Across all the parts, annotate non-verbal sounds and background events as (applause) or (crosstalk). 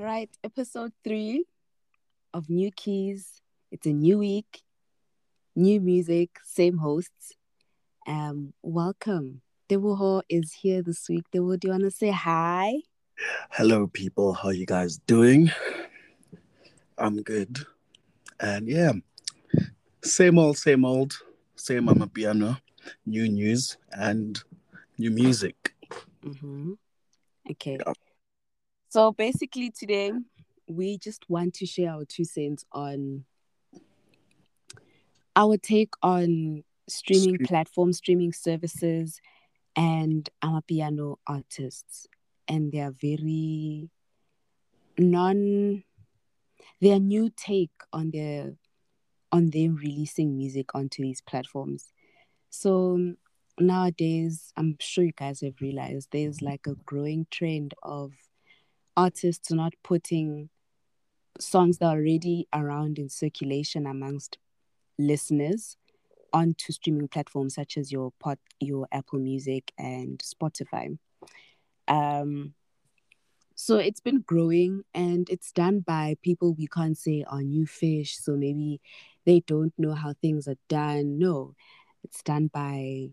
right, episode three of New Keys. It's a new week, new music, same hosts. Um, welcome. Dewuho is here this week. Dewo, do you want to say hi? Hello, people. How you guys doing? I'm good. And yeah, same old, same old, same on piano, new news and new music. Mm-hmm. Okay. Yeah. So basically, today we just want to share our two cents on our take on streaming Stream- platforms, streaming services, and amapiano artists, and their very non, their new take on their on them releasing music onto these platforms. So nowadays, I'm sure you guys have realized there's like a growing trend of artists not putting songs that are already around in circulation amongst listeners onto streaming platforms such as your pot your Apple Music and Spotify. Um so it's been growing and it's done by people we can't say are new fish, so maybe they don't know how things are done. No, it's done by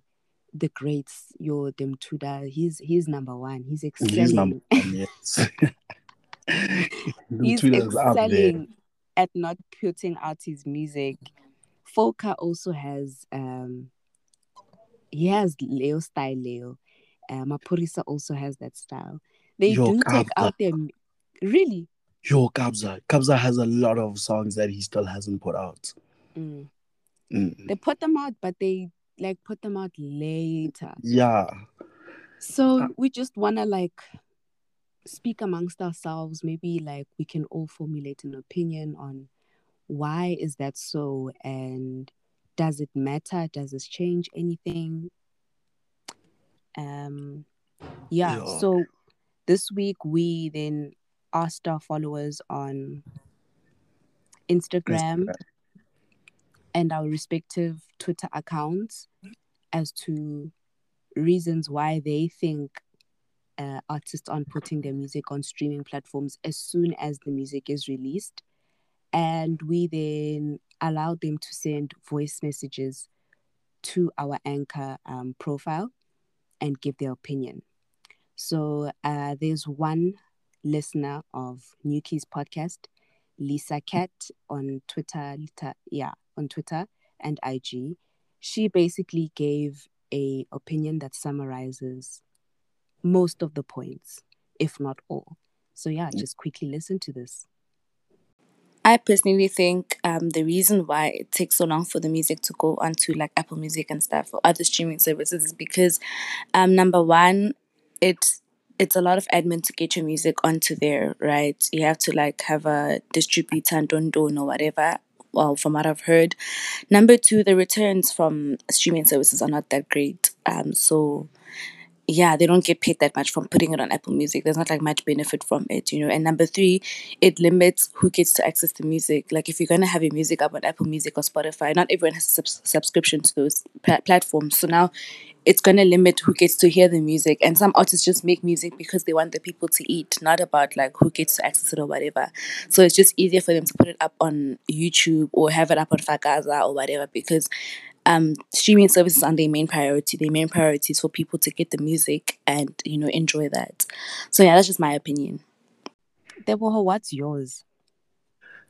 the greats, your De Mthuda. He's he's number one. He's excelling. He's number one, (laughs) yes. (laughs) he's Twitter's up there. excelling at not putting out his music. Folka also has um he has Leo style Leo. Uh, Maphorisa also has that style. They Yo, do take out their really. Yo, Kabza. Kabza has a lot of songs that he still hasn't put out. Mm. Mm. They put them out, but they like put them out later. Yeah. So Uh, we just wanna like speak amongst ourselves. Maybe like we can all formulate an opinion on why is that so and does it matter? Does this change anything? Um yeah, Yeah. so this week we then asked our followers on Instagram and our respective Twitter accounts as to reasons why they think uh, artists aren't putting their music on streaming platforms as soon as the music is released. And we then allowed them to send voice messages to our anchor um, profile and give their opinion. So uh, there's one listener of New Keys podcast, Lisa Cat on Twitter, Lita, yeah, on Twitter and IG. She basically gave a opinion that summarizes most of the points, if not all. So yeah, just quickly listen to this. I personally think um, the reason why it takes so long for the music to go onto like Apple Music and stuff or other streaming services is because um, number one, it's it's a lot of admin to get your music onto there, right? You have to like have a distributor and don't do or whatever. Well, from what I've heard. Number two, the returns from streaming services are not that great. Um, so yeah, they don't get paid that much from putting it on Apple Music. There's not like much benefit from it, you know. And number three, it limits who gets to access the music. Like if you're gonna have your music up on Apple Music or Spotify, not everyone has a subs- subscription to those pla- platforms. So now it's gonna limit who gets to hear the music. And some artists just make music because they want the people to eat, not about like who gets to access it or whatever. So it's just easier for them to put it up on YouTube or have it up on Fakaza or whatever because um, streaming services aren't their main priority. Their main priority is for people to get the music and you know enjoy that. So yeah, that's just my opinion. Deboho, what's yours?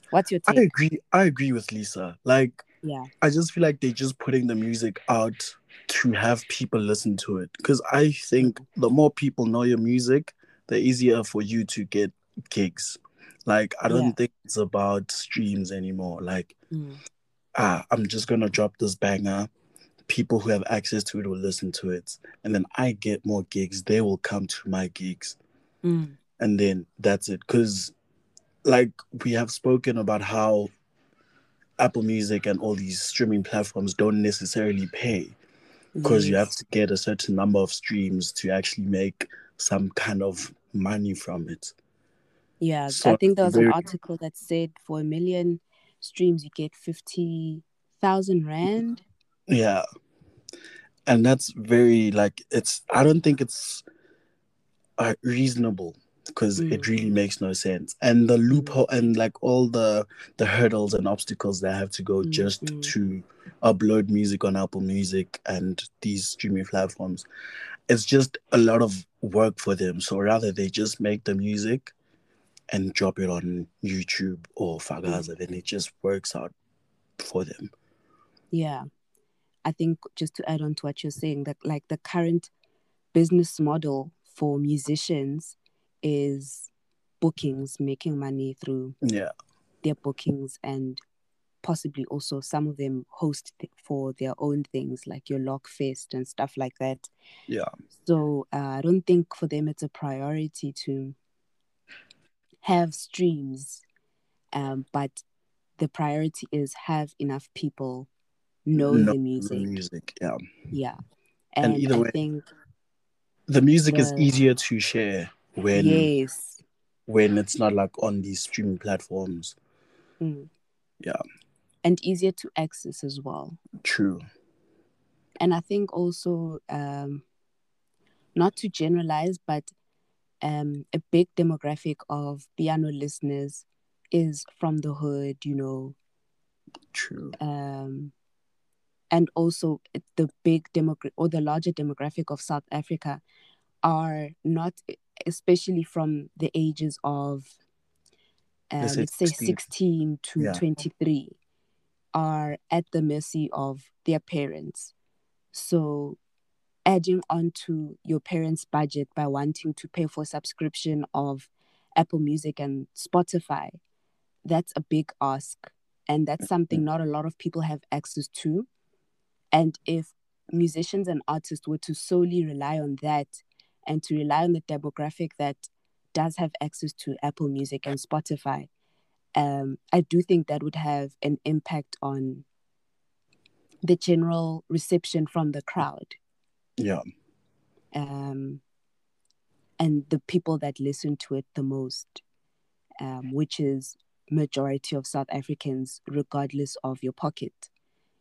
What's your I agree. I agree with Lisa. Like, Yeah. I just feel like they're just putting the music out to have people listen to it. Because I think the more people know your music, the easier for you to get gigs. Like, I don't Yeah. think it's about streams anymore. Like, Mm. Ah, I'm just gonna drop this banger. People who have access to it will listen to it, and then I get more gigs. They will come to my gigs, Mm. and then that's it. Because, like we have spoken about how Apple Music and all these streaming platforms don't necessarily pay because you have to get a certain number of streams to actually make some kind of money from it. Yeah, I think there was an article that said for a million streams you get fifty thousand rand. Yeah. And that's very like it's I don't think it's uh, reasonable because it Mm. really makes no sense. And the loophole and like all the the hurdles and obstacles they have to go Mm, just mm. to upload music on Apple Music and these streaming platforms. It's just a lot of work for them. So rather they just make the music and drop it on YouTube or Fakaza, then it just works out for them. Yeah. I think just to add on to what you're saying, that like the current business model for musicians is bookings, making money through Yeah. their bookings and possibly also some of them host th- for their own things like your lock fest and stuff like that. Yeah. So uh, I don't think for them it's a priority to have streams, um, but the priority is have enough people know Know the music. music. Yeah. Yeah. And And, either I way, think The music is easier to share when yes. when it's not like on these streaming platforms. Mm. Yeah. And easier to access as well. True. and I think also um, not to generalize, but um, a big demographic of piano listeners is from the hood, you know, True. um, and also the big demographic or the larger demographic of South Africa are not, especially from the ages of, uh, Let's say let's say 16. 16 to Yeah. 23, are at the mercy of their parents. So, adding on to your parents' budget by wanting to pay for subscription of Apple Music and Spotify, that's a big ask. And that's something not a lot of people have access to. And if musicians and artists were to solely rely on that and to rely on the demographic that does have access to Apple Music and Spotify, um, I do think that would have an impact on the general reception from the crowd Yeah. um, and the people that listen to it the most, um, which is majority of South Africans, regardless of your pocket.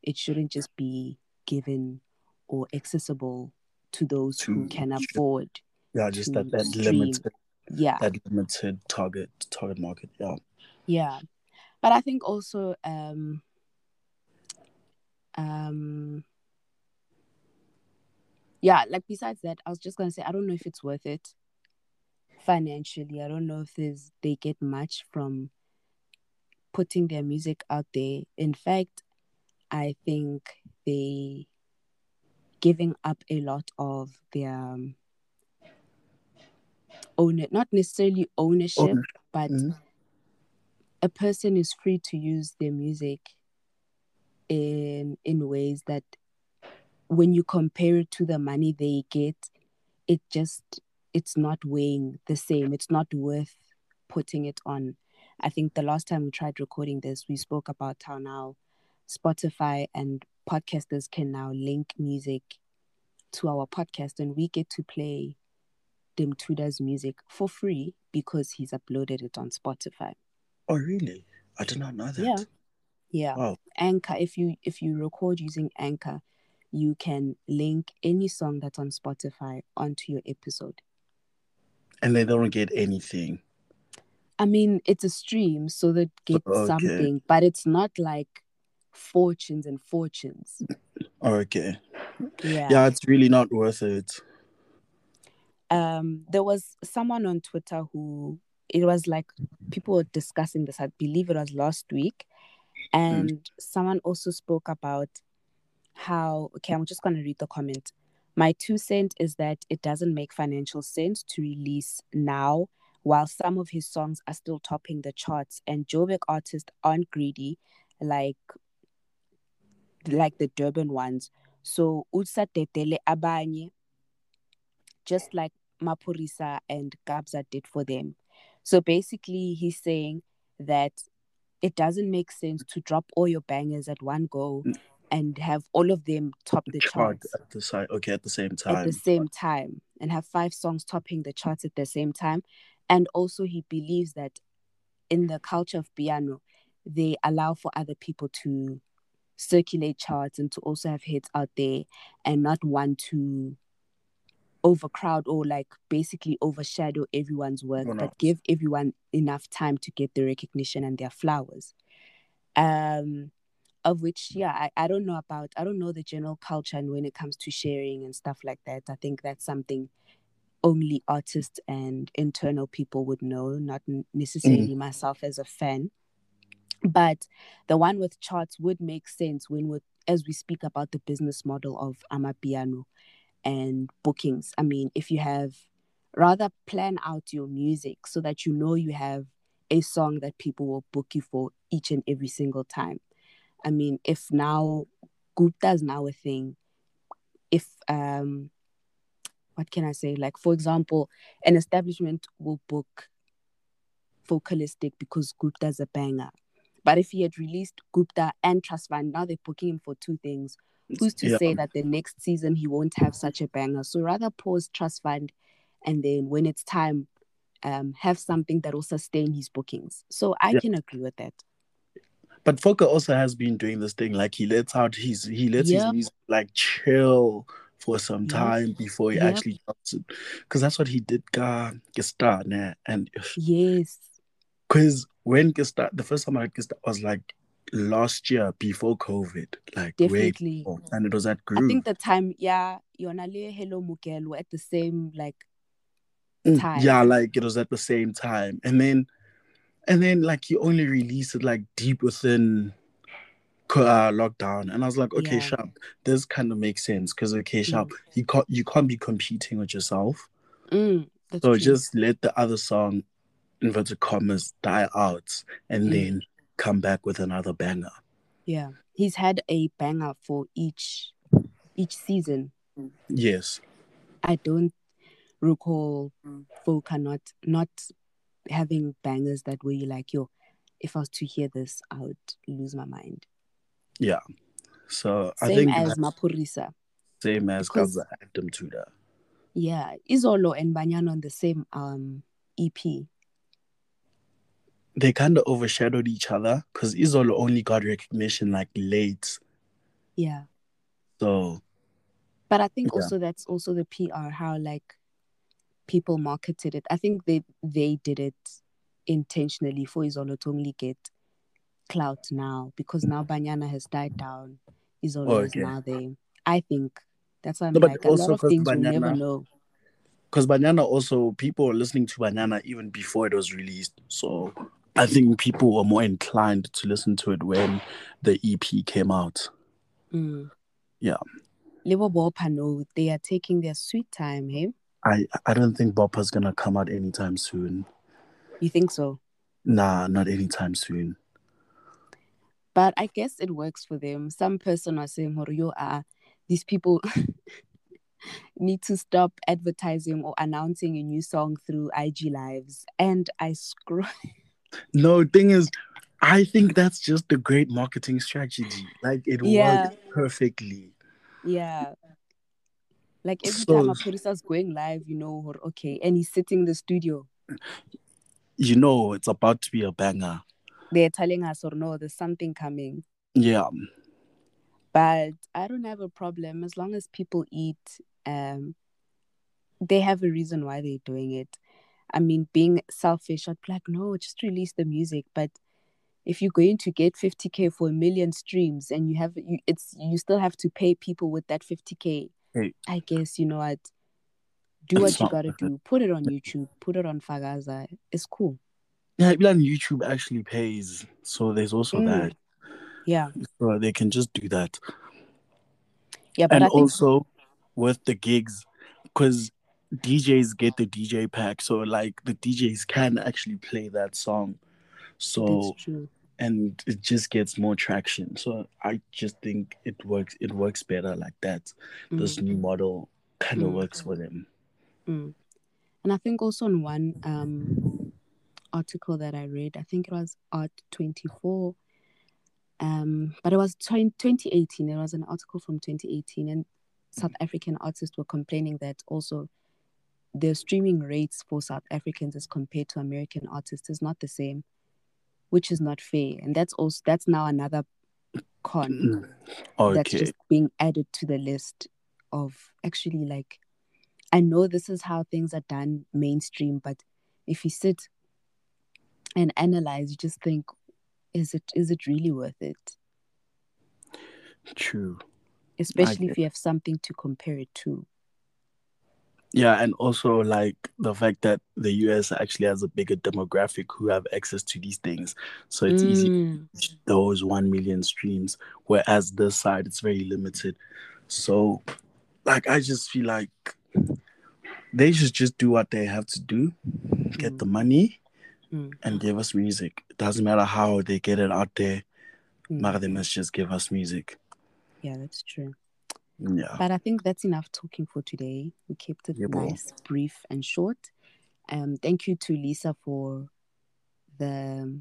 It shouldn't just be given or accessible to those who can afford. Yeah. Just that that stream. limited Yeah, that limited target target market. Yeah. yeah. But I think also um, um, yeah, like besides that, I was just gonna say I don't know if it's worth it financially. I don't know if there's they get much from putting their music out there. In fact, I think they giving up a lot of their um, own it, not necessarily ownership, but Mhm. a person is free to use their music in in ways that when you compare it to the money they get it just it's not weighing the same it's not worth putting it on i think the last time we tried recording this we spoke about how now spotify and podcasters can now link music to our podcast and we get to play De Mthuda's music for free because he's uploaded it on Spotify. Oh really? I did not know that. Yeah. Yeah. Wow. Anchor, if you if you record using Anchor, you can link any song that's on Spotify onto your episode. And they don't get anything. I mean, it's a stream, so they get Okay. something, but it's not like fortunes and fortunes. Okay. Yeah. Yeah, it's really not worth it. um there was someone on twitter who it was like people were discussing this i believe it was last week and someone also spoke about how okay i'm just going to read the comment my two cent is that it doesn't make financial sense to release now while some of his songs are still topping the charts and Joburg artists aren't greedy like like the Durban ones so utsa tetele abanye just like Maphorisa and Kabza did for them. So basically, he's saying that it doesn't make sense to drop all your bangers at one go. And have all of them top the Chart charts at the side. Okay, at the same time. at the same time and have five songs topping the charts at the same time. And also, he believes that in the culture of piano, they allow for other people to circulate charts and to also have hits out there and not want to overcrowd or like basically overshadow everyone's work, but give everyone enough time to get the recognition and their flowers. Um, of which, yeah, I, I don't know about, I don't know the general culture and when it comes to sharing and stuff like that. I think that's something only artists and internal people would know, not n- mm. necessarily myself as a fan. But the one with charts would make sense when we as we speak about the business model of Amapiano and bookings. I mean, if you have rather plan out your music so that you know you have a song that people will book you for each and every single time. I mean, if now Gupta is now a thing, if um what can I say? Like for example, an establishment will book Focalistic because Gupta's a banger. But if he had released Gupta and Trust Fund, now they're booking him for two things. Who's to Yeah. say that the next season he won't have such a banger? So rather pause Trust Fund and then when it's time, um, have something that will sustain his bookings. So I Yeah. can agree with that. But Foka also has been doing this thing, like he lets out his he lets Yep. his music like chill for some time before he Yep. actually drops it. Because that's what he did ka Gesta, nah. And Yes. because when Gesta the first time I heard Gesta was like last year before COVID. Like Definitely. before. And it was at I think the time, yeah, Yonale Hello Mugel were at the same like Mm, time. Yeah, like it was at the same time. And then and then like he only released it like deep within uh, lockdown. And I was like, okay, Yeah. sharp. This kind of makes sense because okay, sharp. You can't you can't be competing with yourself. Mm, So true. just let the other song, inverted commas, die out and Mm. then come back with another banger. yeah. He's had a banger for each each season. Yes. I don't recall Volca not not having bangers that were you like, yo, if I was to hear this, I would lose my mind. Yeah. So I Same think as Maphorisa. same as because- Kaza to that. Yeah. Izolo and Banyana on the same um EP. They kind of overshadowed each other because Izolo only got recognition like late. Yeah. So But I think Yeah. also that's also the PR, how like people marketed it. I think they they did it intentionally for Izolo to only get clout now because now Banyana has died down. Izolo is Okay. now there. I think that's why I'm No, like a lot also of things you'll never know. because Banyana also people were listening to Banyana even before it was released. So I think people were more inclined to listen to it when the EP came out. Mm. Yeah. No, they are taking their sweet time, hey? I I don't think Boppa's gonna come out anytime soon. You think so? Nah, not anytime soon. But I guess it works for them. Some person was saying, Horio, uh, these people (laughs) need to stop advertising or announcing a new song through IG lives. And I scroll. (laughs) No, thing is, I think that's just a great marketing strategy. Like it Yeah. works perfectly. yeah. Like every So- time a producer's going live, you know, hor- okay, and he's sitting in the studio. You know, it's about to be a banger. They're telling us, or no, there's something coming. Yeah, but I don't have a problem as long as people eat. Um, they have a reason why they're doing it. I mean, being selfish, I'd be like, no, just release the music. But if you're going to get 50k for a million streams and you have you, it's you still have to pay people with that 50k. Hey. I guess you know what. Do what you gotta do. Put it on YouTube. Put it on Fakaza. It's cool. yeah. Even YouTube actually pays, so there's also Mm. that. Yeah, So they can just do that. yeah. But and also with the gigs because djs get the dj pack so like the djs can actually play that song so that's true. And it just gets more traction so i just think it works it works better like that this Mm. new model kind of Mm. works for them Mm. And I think also in one um, article that I read, I think it was Art 24, um, but it was 20, 2018. It was an article from 2018, and South African artists were complaining that also the streaming rates for South Africans as compared to American artists is not the same, which is not fair. And that's also that's now another con Mm. (clears throat) that's just being added to the list of actually like I know this is how things are done mainstream, but if you sit and analyze, you just think, is it is it really worth it? True. Especially if you have something to compare it to. Yeah, and also like the fact that the US actually has a bigger demographic who have access to these things. So it's easy Mm, to reach those 1 million streams, whereas this side it's very limited. So like I just feel like they should just do what they have to do, get Mm. the money Mm. and give us music. It doesn't matter how they get it out there, mm. but they must just give us music. Yeah, that's true. Yeah. But I think that's enough talking for today. We kept it Yeah, nice, brief, and short. Um, thank you to Lisa for the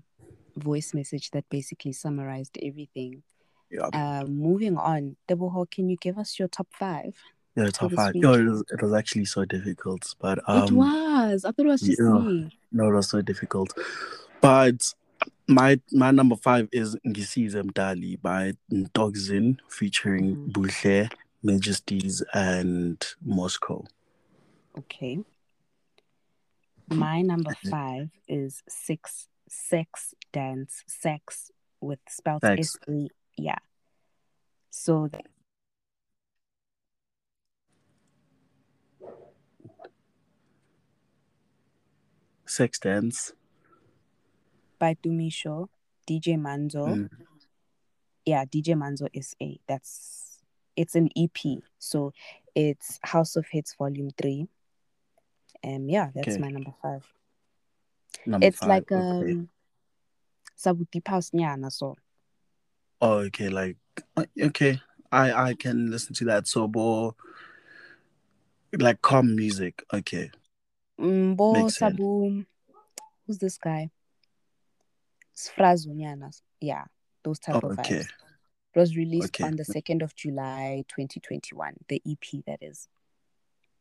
voice message that basically summarized everything. Yeah. Um, moving on, Deboho, can you give us your top five? Yeah, top five. Yo, it was, it was actually so difficult, but um, it was. I thought it was just yeah. me. No, it was so difficult. But my my number five is Ngisize Mdali by Dogzin featuring Mhm. Boucher, Majesties, and Moscow. Okay. My number five is six sex dance sex with spelled. S A yeah. So th- Sex Dance. by Dumisho, DJ Manzo. Mm. Yeah, DJ Manzo SA. That's it's an EP. So it's House of Hits Volume Three. Um yeah, that's Okay. my number five. Number it's five. like okay. um Sabuti House Nyana, so Oh, okay. Like, okay. I I can listen to that. So, bo, like calm music. Okay. Mbo Makes sense. Sabu who's this guy? Sfarzo Nyana. Yeah, those type Oh, of okay. It was released Okay. on the 2nd of July 2021, the EP that is.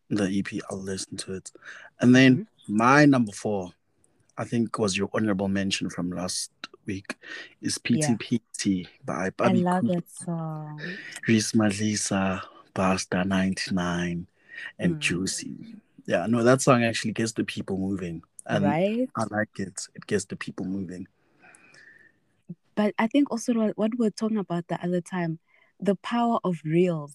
The EP. I'll listen to it. And then Mm-hmm. my number four, I think was your honorable mention from last week, is Yeah. PTPT by I Bobby love Cooper, that song. Reece Madlisa, Basta 99, and Mm. Juicy. Yeah, no, that song actually gets the people moving. And right? I like it. It gets the people moving. But I think also what what we were talking about the other time, the power of reels.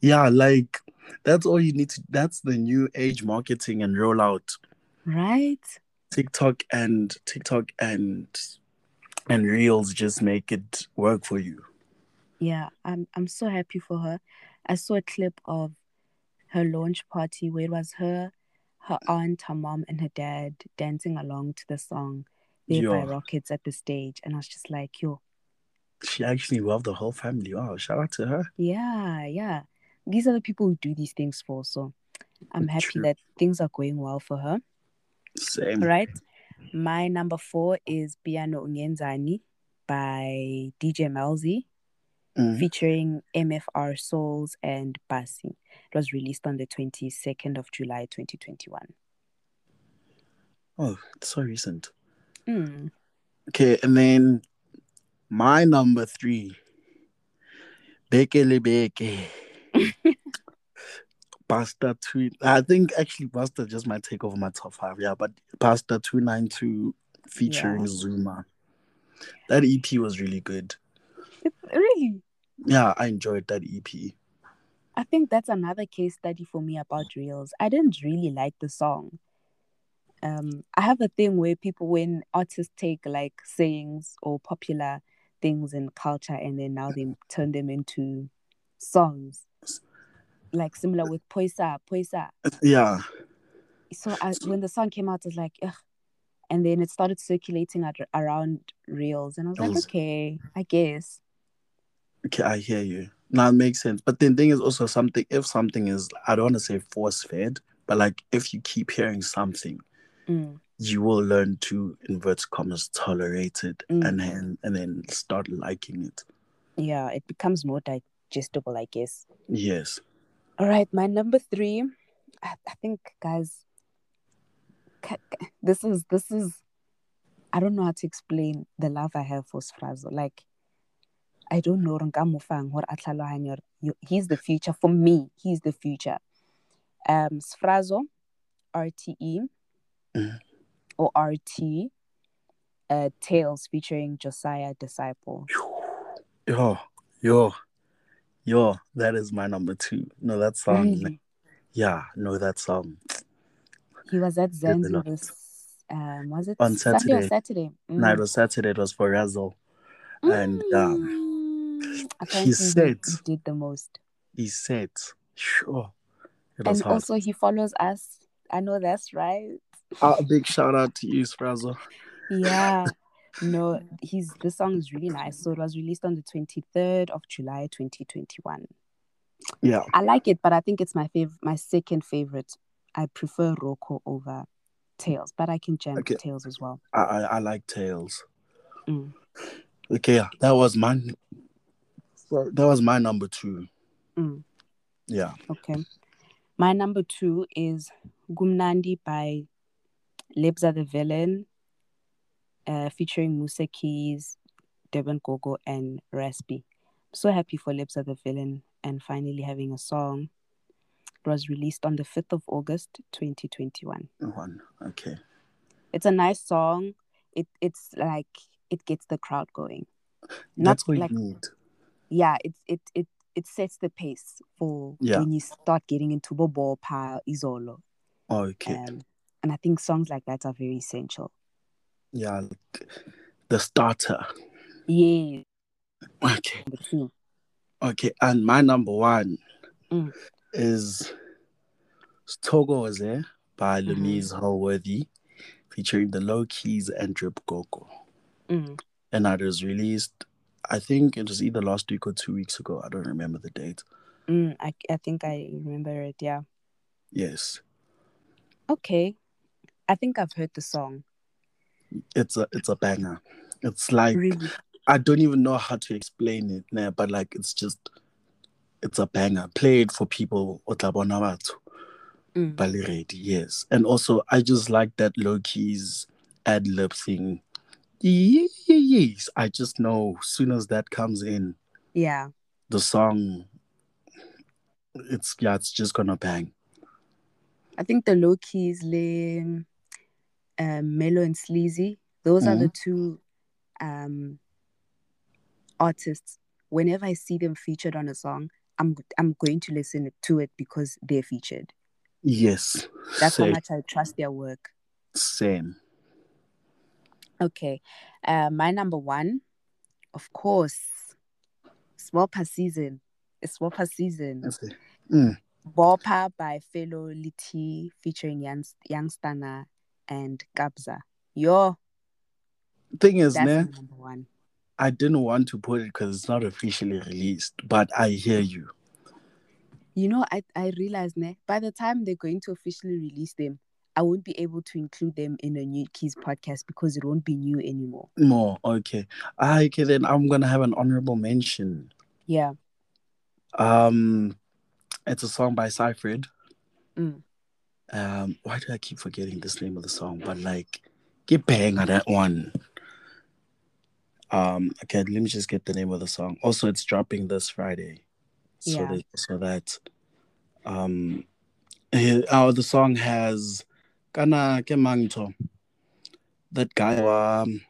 Yeah, like that's all you need to that's the new age marketing and rollout. Right? TikTok and TikTok and and Reels just make it work for you. Yeah, I'm I'm so happy for her. I saw a clip of her launch party where it was her, her aunt, her mom, and her dad dancing along to the song there by Rockets at the stage. And I was just like, yo, She actually loved the whole family. Wow, shout out to her. yeah, yeah. These are the people who do these things for. So I'm happy True. that things are going well for her. Same. Right. My number four is Piano Ungenzani by DJ Melzi. Mm. featuring MFR Souls and Basi. It was released on the 22nd of July 2021. Oh, it's so recent. Mm. Okay, and then my number three, Bekele Beke. Pasta (laughs) two. I think actually Pasta just might take over my top five. Yeah, but Pasta two nine two featuring Yeah. Zuma. That EP was really good. It's Really? Yeah, I enjoyed that EP. I think that's another case study for me about reels. I didn't really like the song. Um, I have a thing where people, when artists take like sayings or popular things in culture and then now they turn them into songs, like similar with Poisa, Poisa. Yeah, so I, when the song came out, I was like, Ugh. and then it started circulating at, around reels, and I was like, Reels. okay, I guess. okay, I hear you. Now it makes sense. But the thing is also something. If something is, I don't want to say force fed, but like if you keep hearing something, Mm, you will learn to invert commas tolerate it Mm. and then and then start liking it. yeah, it becomes more digestible, I guess. Yes. All right, my number three, I, I think, guys, this is this is, I don't know how to explain the love I have for Sfarzo. Like, I don't know, Nkamufang, what Atlalo he's the future for me. He's the future. Um, Sfarzo, RTE, Mhm. or RT, uh, Tales featuring Josiah Disciple. Yo, yo, yo, that is my number two. No, that song. Really? Yeah, no, that song. He was at a this, um, was it On or Saturday. Saturday? Mm. No, it was Saturday, it was for Razzle. And um, Mm. He- said- he did the most. he said, sure. And hard. also he follows us. I know that's right. A big shout out to you, Frazzle. Yeah. (laughs) No, he's the song is really nice. So it was released on the 23rd of July 2021. Yeah. I like it, but I think it's my favorite my second favorite. I prefer Roko over Tails, but I can jam Okay. Tails as well. I, I, I like Tails. Mm. Okay, yeah, that was my that was my number two. Mm. Yeah. Okay. My number two is Gumnandi by Lebza the Villain, uh, featuring Musa Keys, Devon Gogo, and Raspy. so happy for Lebza the Villain and finally having a song. It was released on the 5th of August 2021. One. Okay. It's a nice song. It It's like, it gets the crowd going. That's what like, you need. yeah, it, it, it, it sets the pace for Yeah. when you start getting into Bobo Pa Izolo. Okay. Um, and I think songs like that are very essential. yeah. The starter. Yeah, Okay. Okay. And my number one Mm. is Togo is there by Mhm. Louise Hallworthy, featuring the Low Keys and Drip Coco. Mm. And that was released, I think it was either last week or two weeks ago. I don't remember the date. Mm, I, I think I remember it. Yeah. Yes. Okay. I think I've heard the song. It's a it's a banger. It's like Really? I don't even know how to explain it now, but like it's just it's a banger. Play it for people otlabona batho Mm. ba le ready, yes. And also I just like that low keys ad lib thing. Ye- ye- Yes, I just know as soon as that comes in, Yeah. the song it's yeah, it's just gonna bang. I think the low keys, le, um, Mellow and Sleazy, those are the two um, artists. Whenever I see them featured on a song, I'm I'm going to listen to it because they're featured. Yes. That's how much I trust their work. same. Okay. Uh, my number one, of course, Swapper Season. It's Swapper Season. It. Mm. Bopa by Felo Le Tee featuring Young, Youngstana and Kabza. Yo, Thing is, that's ne, number one. I didn't want to put it because it's not officially released, but I hear you. You know, I, I realized ne, by the time they're going to officially release them, I won't be able to include them in a New Keys podcast because it won't be new anymore. More okay. Ah, okay, then I'm gonna have an honorable mention. Yeah. Um, it's a song by Cyfred. Mm. Um, why do I keep forgetting this name of the song? But like, get bang on that one. Um, okay, let me just get the name of the song. Also, it's dropping this Friday. So Yeah. also that. Um, eh, oh, the song has Kana Kemangto. That guy, um,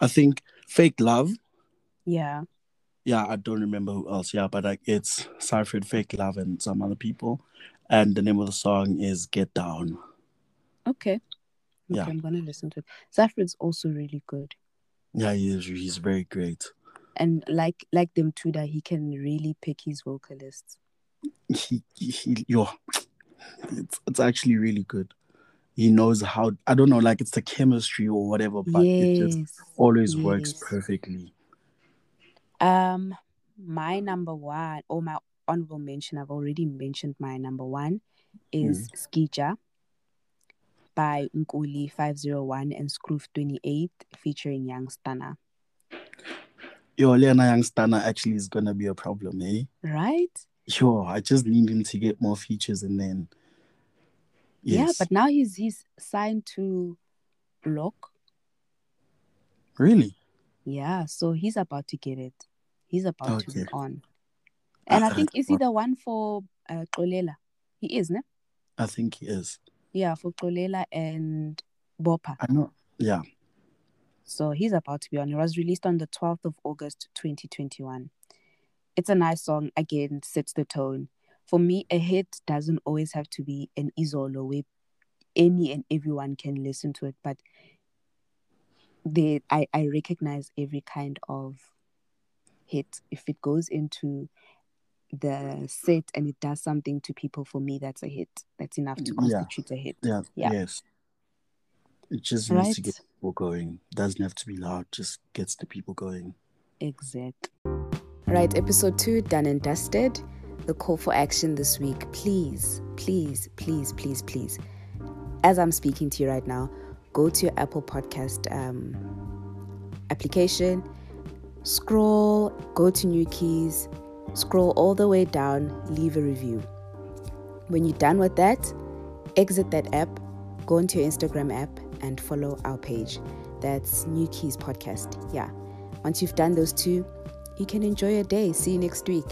I think Fake Love. Yeah. Yeah, I don't remember who else. Yeah, but like it's Cyfred, Fake Love, and some other people. And the name of the song is Get Down. Okay. Okay, Yeah. I'm gonna listen to it. Saffron's also really good. Yeah, he is. He's very great. And like like them too, that he can really pick his vocalists. He, he, yo, it's it's actually really good. He knows how. I don't know, like it's the chemistry or whatever, but it just yes. always works perfectly. Um, my number one or my honorable mention, I've already mentioned my number one is Skija by Nkulee 501 and Skroef 28 featuring Young Stunna. Yo, Lena Young Stunna actually is gonna be a problem, eh? Right? Yo, I just need him to get more features and then. Yeah, but now he's he's signed to Block. really, Yeah, so he's about to get it. He's about to Okay. be on. And I think is he the one for uh, Xolela? He is, ne? I think he is. Yeah, for Xolela and Bopa. I know. Yeah. So he's about to be on. It was released on the 12th of August 2021. It's a nice song. Again, sets the tone. For me, a hit doesn't always have to be an Izolo where any and everyone can listen to it, but they I, I recognize every kind of hit. If it goes into the set and it does something to people, for me, that's a hit. That's enough to Yeah. constitute a hit. Yeah. Yeah. Yes. It just needs to Right. get people going. Doesn't have to be loud. Just gets the people going. Exact. Right, episode two done and dusted. The call for action this week. Please, please, please, please, please. As I'm speaking to you right now, go to your Apple Podcast um, application, scroll, go to New Keys, scroll all the way down, leave a review. When you're done with that, exit that app, go into your Instagram app, and follow our page. That's New Keys Podcast. Yeah. Once you've done those two, you can enjoy your day. See you next week.